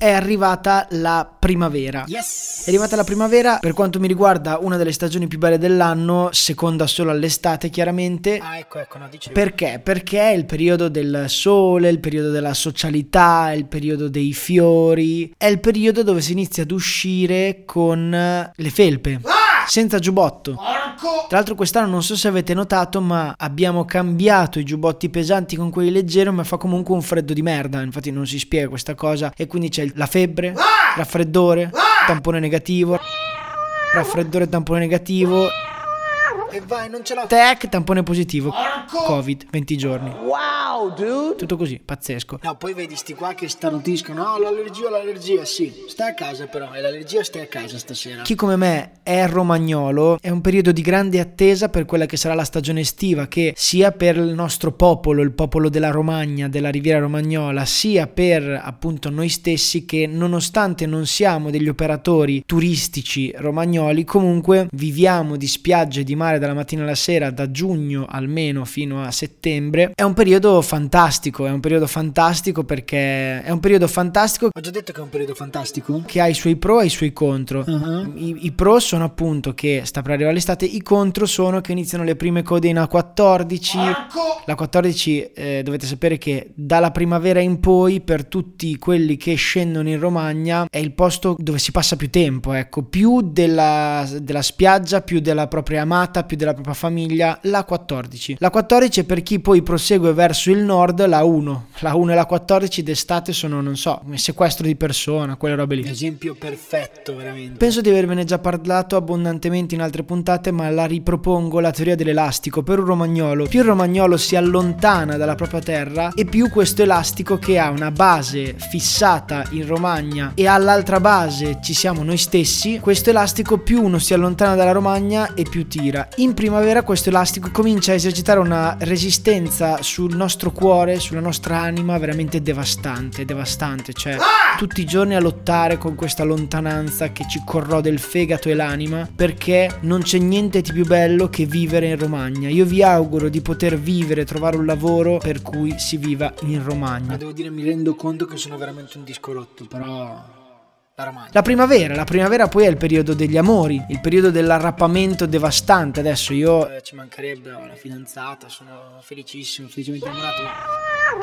è arrivata la primavera. Yes! È arrivata la primavera, per quanto mi riguarda, una delle stagioni più belle dell'anno, seconda solo all'estate chiaramente. Ah, ecco, ecco, no, dicevi. Perché? Perché è il periodo del sole, il periodo della socialità, il periodo dei fiori, è il periodo dove si inizia ad uscire con le felpe, senza giubbotto. Porco! Tra l'altro quest'anno non so se avete notato, ma abbiamo cambiato i giubbotti pesanti con quelli leggeri, ma fa comunque un freddo di merda, infatti non si spiega questa cosa. E quindi c'è la febbre, raffreddore, tampone negativo, raffreddore, tampone negativo, E vai, non ce l'ho. tech, tampone positivo, Porco! covid, 20 giorni. Wow, dude! Tutto così, pazzesco. No, poi vedi sti qua che starnutiscono. No, l'allergia, l'allergia, sì. Stai a casa però, e l'allergia stai a casa stasera. Chi come me è romagnolo è un periodo di grande attesa per quella che sarà la stagione estiva, che sia per il nostro popolo, il popolo della Romagna, della Riviera Romagnola, sia per appunto noi stessi che nonostante non siamo degli operatori turistici romagnoli, comunque viviamo di spiagge e di mare dalla mattina alla sera, da giugno almeno fino a settembre. È un periodo fantastico, è un periodo fantastico perché è un periodo fantastico Ho già detto che è un periodo fantastico. che ha i suoi pro e i suoi contro. Uh-huh. I, i pro sono appunto che sta per arrivare l'estate, i contro sono che iniziano le prime code in A14. La 14 eh, dovete sapere che dalla primavera in poi per tutti quelli che scendono in Romagna è il posto dove si passa più tempo, ecco, più della, della spiaggia, più della propria amata, più della propria famiglia, la 14. La 14 è per chi poi prosegue verso il nord, la 1. La 1 e la 14 d'estate sono, non so, come sequestro di persona, quelle robe lì. Esempio perfetto, veramente. Penso di avervene già parlato abbondantemente in altre puntate, ma la ripropongo la teoria dell'elastico. Per un romagnolo, più il romagnolo si allontana dalla propria terra e più questo elastico che ha una base fissata in Romagna e all'altra base ci siamo noi stessi, questo elastico più uno si allontana dalla Romagna e più tira. In primavera questo elastico comincia a esercitare una resistenza sul nostro cuore, sulla nostra anima veramente devastante, devastante, cioè tutti i giorni a lottare con questa lontananza che ci corrode il fegato e l'anima perché non c'è niente di più bello che vivere in Romagna. Io vi auguro di poter vivere, trovare un lavoro per cui si viva in Ma Romagna. devo dire, mi rendo conto che sono veramente un disco rotto, però... La Romagna. La primavera, la primavera poi è il periodo degli amori, il periodo dell'arrappamento devastante. Adesso io Eh, ci mancherebbe ho la fidanzata, sono felicissimo, felicemente innamorato.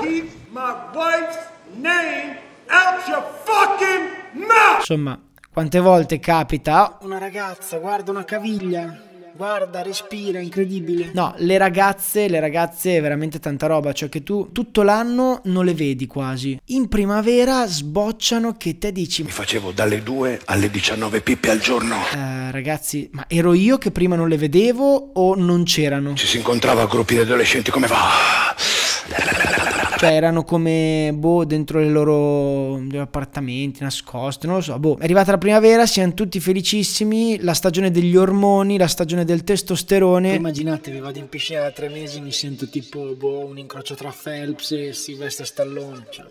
Keep my wife's name out your fucking mouth! insomma, quante volte capita Una ragazza, guarda una caviglia, guarda, respira, incredibile. No, le ragazze, le ragazze è veramente tanta roba, cioè che tu tutto l'anno non le vedi quasi. In primavera sbocciano che te dici Mi facevo dalle 2 alle 19 pippe al giorno. "Eh, ragazzi, ma ero io che prima non le vedevo o non c'erano? Ci si incontrava a gruppi di adolescenti come va. Cioè erano come boh dentro i loro appartamenti nascosti, non lo so, boh. È arrivata la primavera, siamo tutti felicissimi, la stagione degli ormoni, la stagione del testosterone. Immaginatevi, vado in piscina da tre mesi, mi sento tipo boh, un incrocio tra Phelps e Sylvester Stallone. Cioè,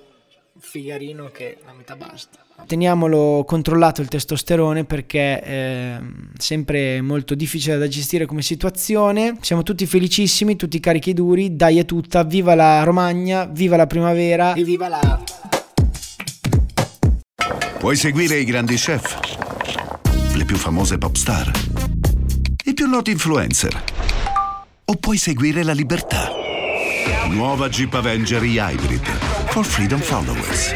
figarino che la metà basta. Teniamolo controllato il testosterone perché è sempre molto difficile da gestire come situazione. Siamo tutti felicissimi, tutti carichi duri, dai è tutta, viva la Romagna, viva la primavera. E viva la... Puoi seguire i grandi chef, le più famose pop star, i più noti influencer. O puoi seguire la libertà. Nuova Jeep Avenger e-Hybrid for Freedom Followers.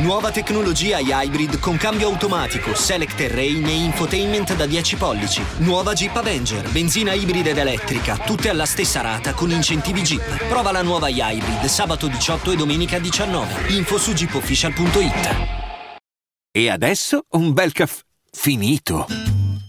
Nuova tecnologia hybrid con cambio automatico, select terrain e infotainment da 10 pollici. Nuova Jeep Avenger, benzina ibrida ed elettrica, tutte alla stessa rata con incentivi Jeep. Prova la nuova hybrid sabato 18 e domenica 19. Info su jeepofficial.it. E adesso un bel caffè finito.